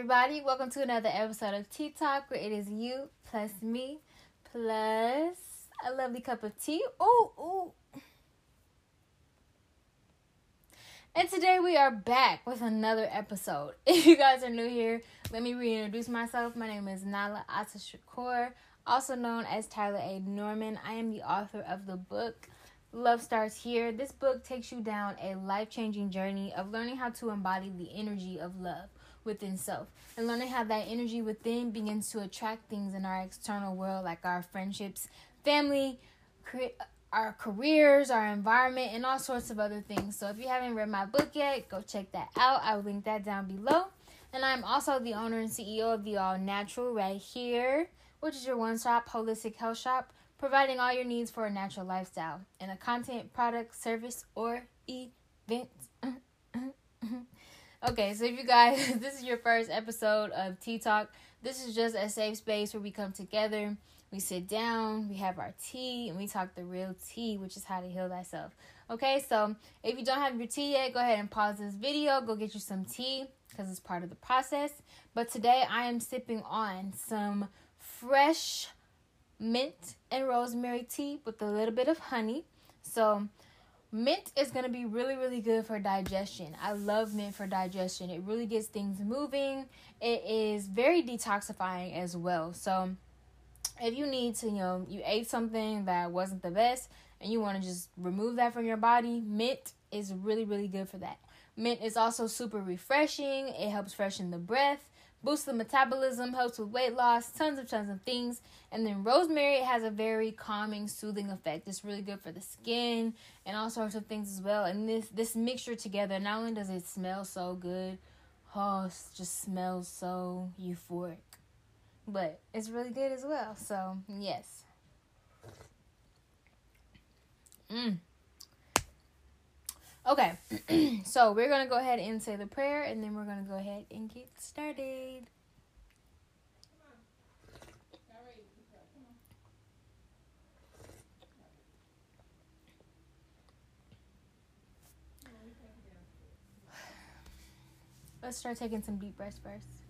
everybody. Welcome to another episode of Tea Talk, where it is you plus me plus a lovely cup of tea. Ooh, ooh. And today we are back with another episode. If you guys are new here, let me reintroduce myself. My name is Nala Ata also known as Tyler A. Norman. I am the author of the book Love Starts Here. This book takes you down a life changing journey of learning how to embody the energy of love within self and learning how that energy within begins to attract things in our external world like our friendships, family, our careers, our environment, and all sorts of other things. So if you haven't read my book yet, go check that out. I will link that down below. And I'm also the owner and CEO of the All Natural right here, which is your one stop holistic health shop, providing all your needs for a natural lifestyle in a content, product, service, or event. Okay, so if you guys, this is your first episode of Tea Talk, this is just a safe space where we come together, we sit down, we have our tea, and we talk the real tea, which is how to heal thyself. Okay, so if you don't have your tea yet, go ahead and pause this video, go get you some tea because it's part of the process. But today I am sipping on some fresh mint and rosemary tea with a little bit of honey. So Mint is going to be really, really good for digestion. I love mint for digestion. It really gets things moving. It is very detoxifying as well. So, if you need to, you know, you ate something that wasn't the best and you want to just remove that from your body, mint is really, really good for that. Mint is also super refreshing. It helps freshen the breath boosts the metabolism, helps with weight loss, tons of tons of things. And then rosemary has a very calming, soothing effect. It's really good for the skin and all sorts of things as well. And this this mixture together, not only does it smell so good, oh, it just smells so euphoric. But it's really good as well. So yes. Mmm. Okay, so we're going to go ahead and say the prayer and then we're going to go ahead and get started. Let's start taking some deep breaths first.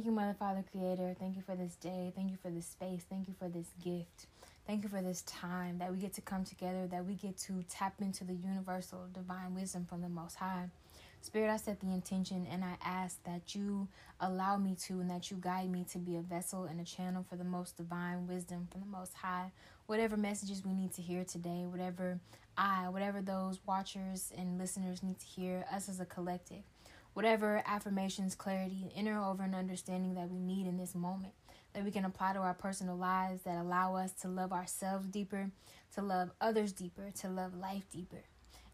Thank you, Mother, Father, Creator. Thank you for this day. Thank you for this space. Thank you for this gift. Thank you for this time that we get to come together, that we get to tap into the universal divine wisdom from the Most High. Spirit, I set the intention and I ask that you allow me to and that you guide me to be a vessel and a channel for the most divine wisdom from the Most High. Whatever messages we need to hear today, whatever I, whatever those watchers and listeners need to hear, us as a collective whatever affirmations, clarity, inner over and understanding that we need in this moment that we can apply to our personal lives that allow us to love ourselves deeper, to love others deeper, to love life deeper,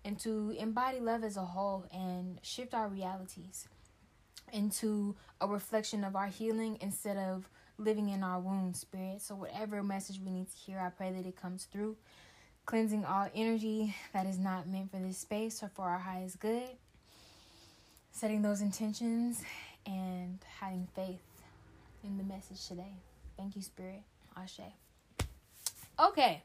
and to embody love as a whole and shift our realities into a reflection of our healing instead of living in our wound spirit. So, whatever message we need to hear, I pray that it comes through, cleansing all energy that is not meant for this space or for our highest good setting those intentions and having faith in the message today. Thank you, Spirit. Ashe. Okay.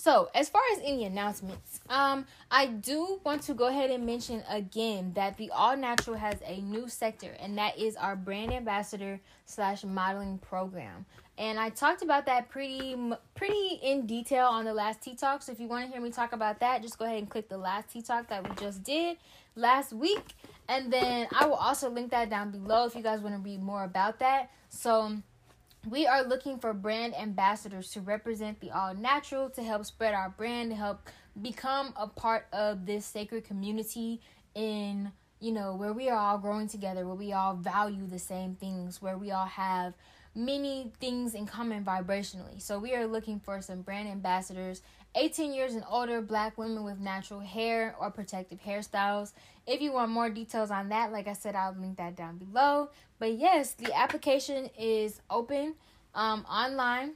So, as far as any announcements, um, I do want to go ahead and mention again that the All Natural has a new sector, and that is our brand ambassador slash modeling program. And I talked about that pretty pretty in detail on the last Tea Talk. So if you want to hear me talk about that, just go ahead and click the last Tea Talk that we just did last week, and then I will also link that down below if you guys want to read more about that. So, we are looking for brand ambassadors to represent the all natural, to help spread our brand, to help become a part of this sacred community in you know where we are all growing together where we all value the same things where we all have many things in common vibrationally. So we are looking for some brand ambassadors 18 years and older black women with natural hair or protective hairstyles. If you want more details on that, like I said, I'll link that down below. But yes, the application is open um, online.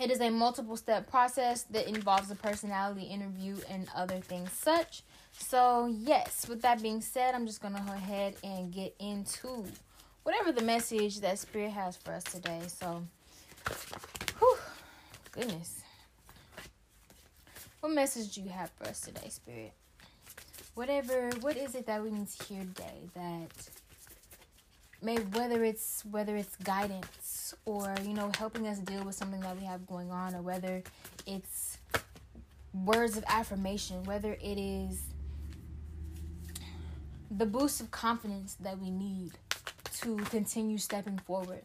It is a multiple step process that involves a personality interview and other things such. So, yes, with that being said, I'm just going to go ahead and get into whatever the message that Spirit has for us today. So, whew, goodness. What message do you have for us today, Spirit? Whatever, what is it that we need to hear today that may whether it's whether it's guidance or you know helping us deal with something that we have going on or whether it's words of affirmation whether it is the boost of confidence that we need to continue stepping forward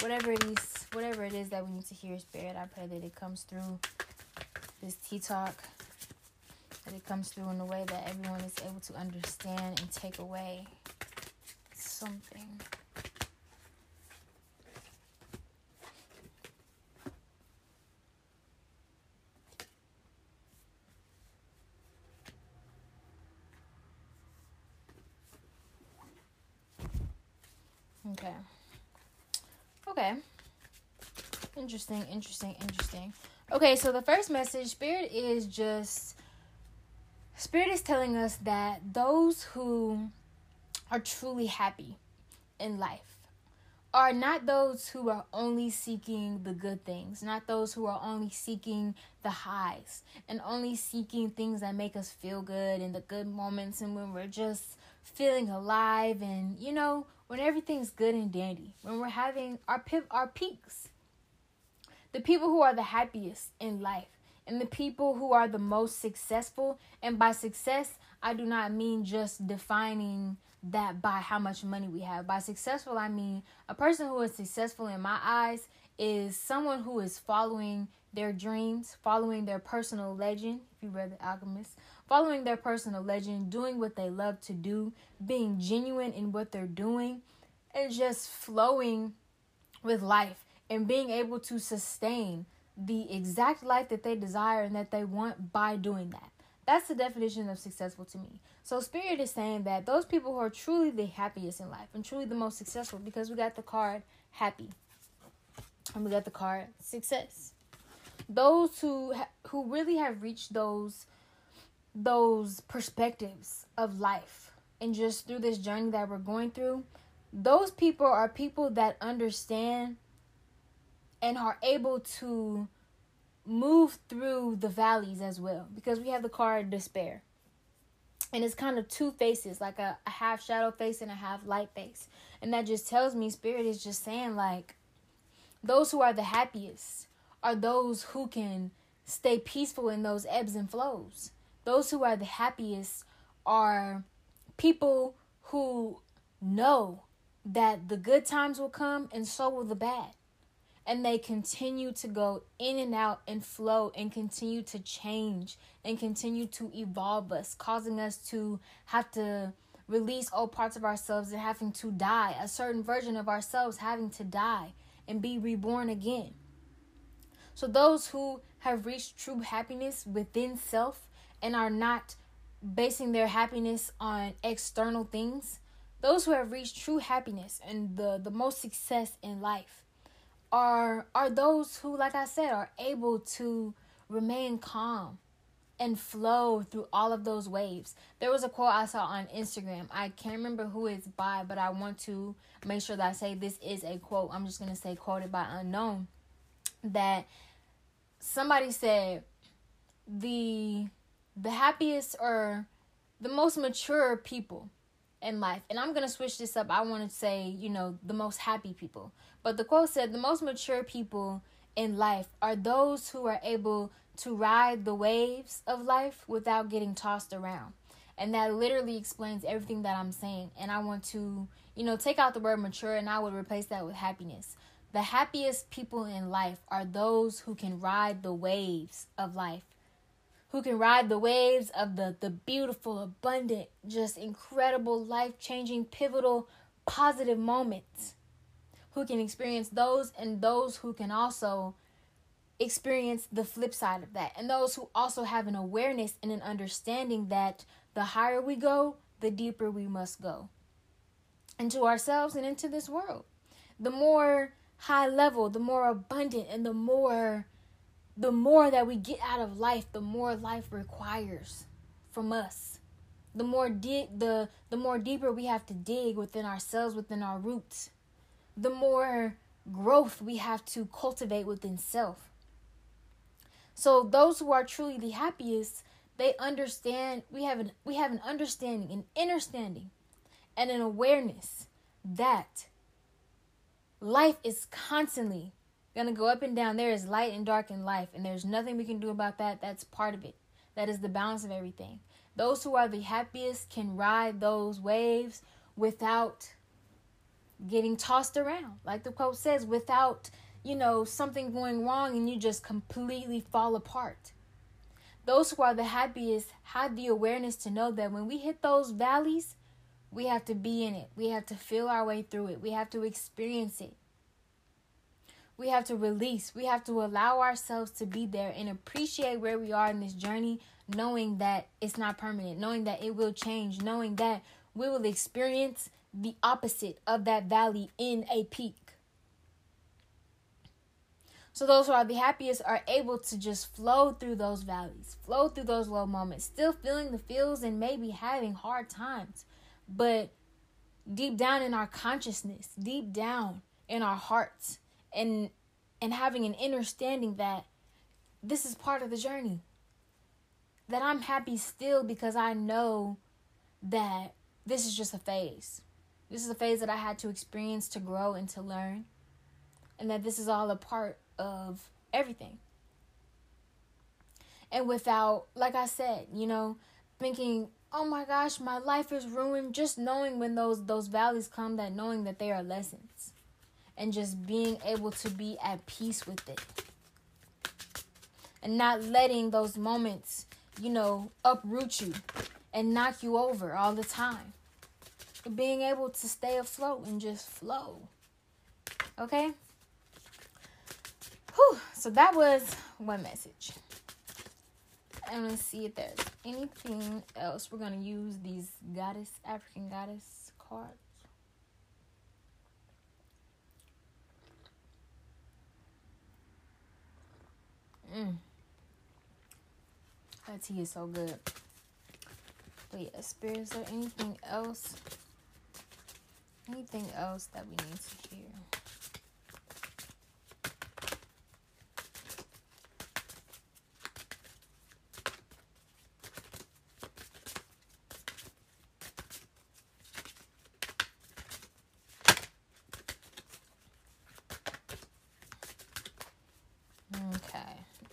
whatever it is whatever it is that we need to hear spirit i pray that it comes through this tea talk that it comes through in a way that everyone is able to understand and take away something. Okay. Okay. Interesting, interesting, interesting. Okay, so the first message, Spirit is just Spirit is telling us that those who are truly happy in life are not those who are only seeking the good things, not those who are only seeking the highs and only seeking things that make us feel good in the good moments and when we're just feeling alive and you know when everything's good and dandy, when we're having our our peaks. The people who are the happiest in life and the people who are the most successful, and by success, I do not mean just defining that by how much money we have. By successful, I mean a person who is successful in my eyes is someone who is following their dreams, following their personal legend, if you read The Alchemist, following their personal legend, doing what they love to do, being genuine in what they're doing, and just flowing with life and being able to sustain the exact life that they desire and that they want by doing that. That's the definition of successful to me. So Spirit is saying that those people who are truly the happiest in life and truly the most successful because we got the card happy and we got the card success. Those who who really have reached those those perspectives of life and just through this journey that we're going through, those people are people that understand and are able to move through the valleys as well because we have the card despair. And it's kind of two faces like a, a half shadow face and a half light face. And that just tells me spirit is just saying like those who are the happiest are those who can stay peaceful in those ebbs and flows. Those who are the happiest are people who know that the good times will come and so will the bad and they continue to go in and out and flow and continue to change and continue to evolve us, causing us to have to release old parts of ourselves and having to die, a certain version of ourselves having to die and be reborn again. So, those who have reached true happiness within self and are not basing their happiness on external things, those who have reached true happiness and the, the most success in life, are are those who like I said are able to remain calm and flow through all of those waves. There was a quote I saw on Instagram. I can't remember who it's by, but I want to make sure that I say this is a quote. I'm just going to say quoted by unknown that somebody said the the happiest or the most mature people in life. And I'm going to switch this up. I want to say, you know, the most happy people. But the quote said the most mature people in life are those who are able to ride the waves of life without getting tossed around. And that literally explains everything that I'm saying. And I want to, you know, take out the word mature and I would replace that with happiness. The happiest people in life are those who can ride the waves of life who can ride the waves of the, the beautiful, abundant, just incredible, life changing, pivotal, positive moments. Who can experience those and those who can also experience the flip side of that. And those who also have an awareness and an understanding that the higher we go, the deeper we must go into ourselves and into this world. The more high level, the more abundant, and the more the more that we get out of life, the more life requires from us. the more dig the the more deeper we have to dig within ourselves, within our roots, the more growth we have to cultivate within self. So those who are truly the happiest, they understand we have an we have an understanding, an understanding, and an awareness that life is constantly gonna go up and down. There is light and dark in life, and there's nothing we can do about that. That's part of it. That is the balance of everything. Those who are the happiest can ride those waves without getting tossed around. Like the quote says, without, you know, something going wrong and you just completely fall apart. Those who are the happiest have the awareness to know that when we hit those valleys, we have to be in it. We have to feel our way through it. We have to experience it. We have to release. We have to allow ourselves to be there and appreciate where we are in this journey, knowing that it's not permanent, knowing that it will change, knowing that we will experience the opposite of that valley in a peak. So those who are the happiest are able to just flow through those valleys, flow through those low moments, still feeling the feels and maybe having hard times, but deep down in our consciousness, deep down in our hearts, and and having an understanding that this is part of the journey. That I'm happy still because I know that this is just a phase. This is a phase that I had to experience to grow and to learn. And that this is all a part of everything. And without, like I said, you know, thinking, oh my gosh, my life is ruined, just knowing when those those valleys come, that knowing that they are lessons and just being able to be at peace with it. And not letting those moments, you know, uproot you and knock you over all the time. Being able to stay afloat and just flow. Okay? Whew. So that was one message. I'm gonna see if there's anything else. We're gonna use these goddess, African goddess cards. Mm. That tea is so good. But yeah, spirit, is there anything else? Anything else that we need to hear?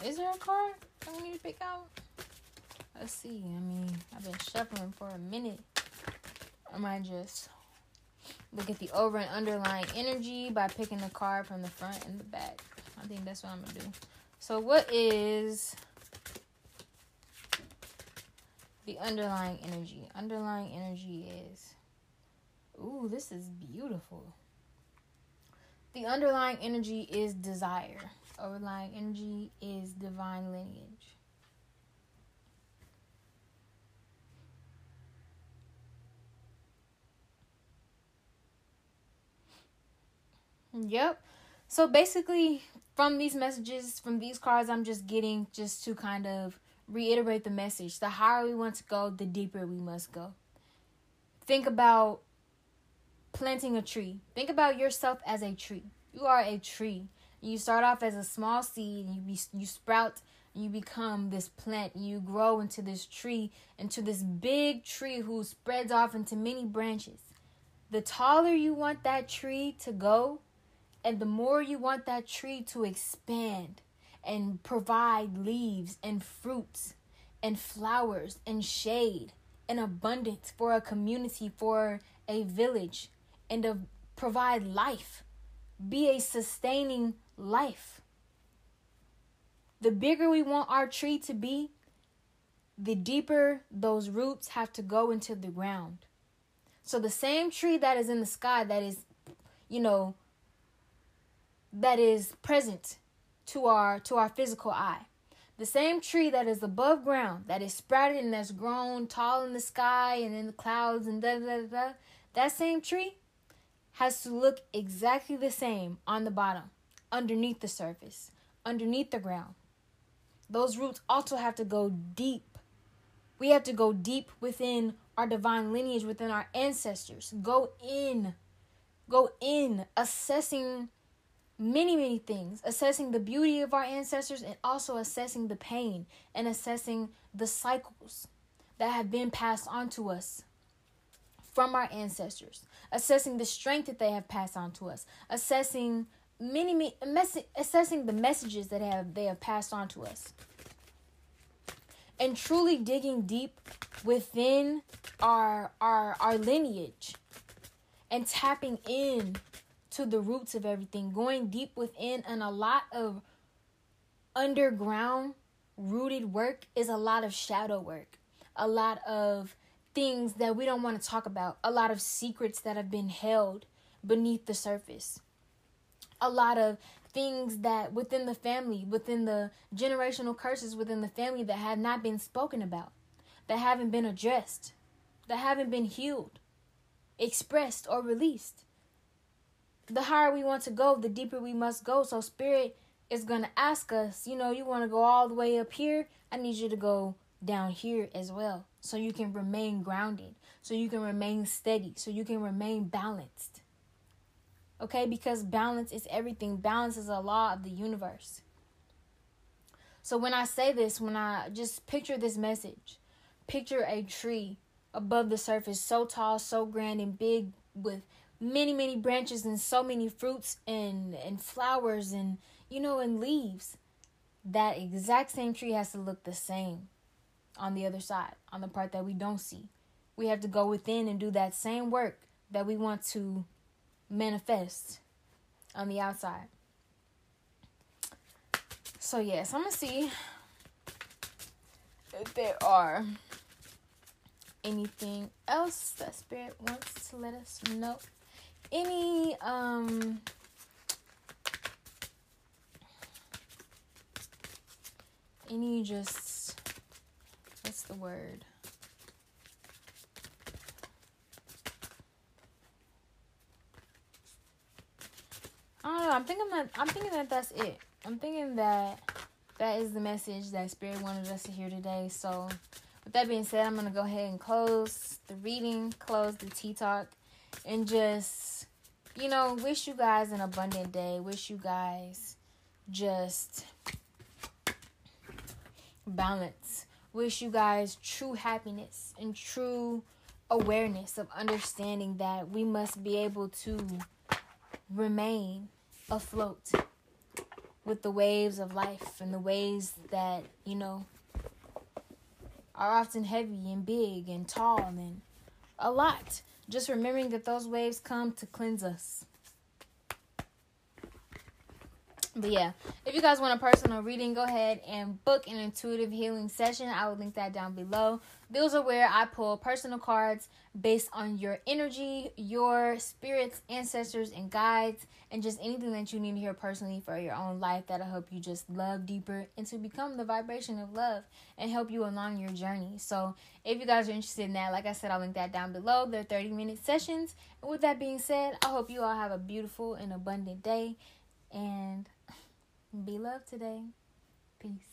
Is there a card we need to pick out? Let's see. I mean, I've been shuffling for a minute. I might just look at the over and underlying energy by picking the card from the front and the back. I think that's what I'm to do. So, what is the underlying energy? Underlying energy is. Ooh, this is beautiful. The underlying energy is desire overlying energy is divine lineage. Yep. So basically, from these messages, from these cards, I'm just getting just to kind of reiterate the message. The higher we want to go, the deeper we must go. Think about planting a tree. Think about yourself as a tree. You are a tree. You start off as a small seed, you be, you sprout, you become this plant. You grow into this tree, into this big tree who spreads off into many branches. The taller you want that tree to go, and the more you want that tree to expand and provide leaves and fruits and flowers and shade and abundance for a community, for a village, and to provide life. Be a sustaining life. The bigger we want our tree to be, the deeper those roots have to go into the ground. So the same tree that is in the sky that is, you know, that is present to our to our physical eye. The same tree that is above ground, that is sprouted and that's grown tall in the sky and in the clouds and da da da, that same tree has to look exactly the same on the bottom underneath the surface, underneath the ground. Those roots also have to go deep We have to go deep within our divine lineage, within our ancestors. Go in. Go in, assessing many, many things, assessing the beauty of our ancestors and also assessing the pain and assessing the cycles that have been passed on to us from our ancestors, assessing the strength that they have passed on to us, assessing many, many assessing the messages that have they have passed on to us. And truly digging deep within our our our lineage. And tapping in to the roots of everything, going deep within, and a lot of underground rooted work is a lot of shadow work, a lot of things that we don't want to talk about, a lot of secrets that have been held beneath the surface, a lot of things that within the family, within the generational curses within the family that have not been spoken about, that haven't been addressed, that haven't been healed, expressed, or released the higher we want to go, the deeper we must go. So spirit is going to ask us, you know, you want to go all the way up here, I need you to go down here as well. So you can remain grounded, so you can remain steady, so you can remain balanced. Okay? Because balance is everything. Balance is a law of the universe. So when I say this, when I just picture this message, picture a tree above the surface so tall, so grand and big with many many branches and so many fruits and and flowers and you know and leaves that exact same tree has to look the same on the other side on the part that we don't see we have to go within and do that same work that we want to manifest on the outside. So yes i'm gonna see if there are anything else that spirit wants to let us know. Any um any just what's the word I don't know. I'm thinking that I'm thinking that that's it. I'm thinking that that is the message that Spirit wanted us to hear today. So, with that being said, I'm gonna go ahead and close the reading, close the tea talk, and just you know, wish you guys an abundant day. Wish you guys just balance. Wish you guys true happiness and true awareness of understanding that we must be able to remain afloat with the waves of life and the waves that, you know, are often heavy and big and tall and a lot. Just remembering that those waves come to cleanse us. But yeah, if you guys want a personal reading, go ahead and book an intuitive healing session. I will link that down below. Those are where I pull personal cards based on your energy, your spirits, ancestors, and guides, and just anything that you need to hear personally for your own life that'll help you just love deeper and to become the vibration of love and help you along your journey. So, if you guys are interested in that, like I said, I'll link that down below. They're 30 minute sessions. And with that being said, I hope you all have a beautiful and abundant day and be loved today. Peace.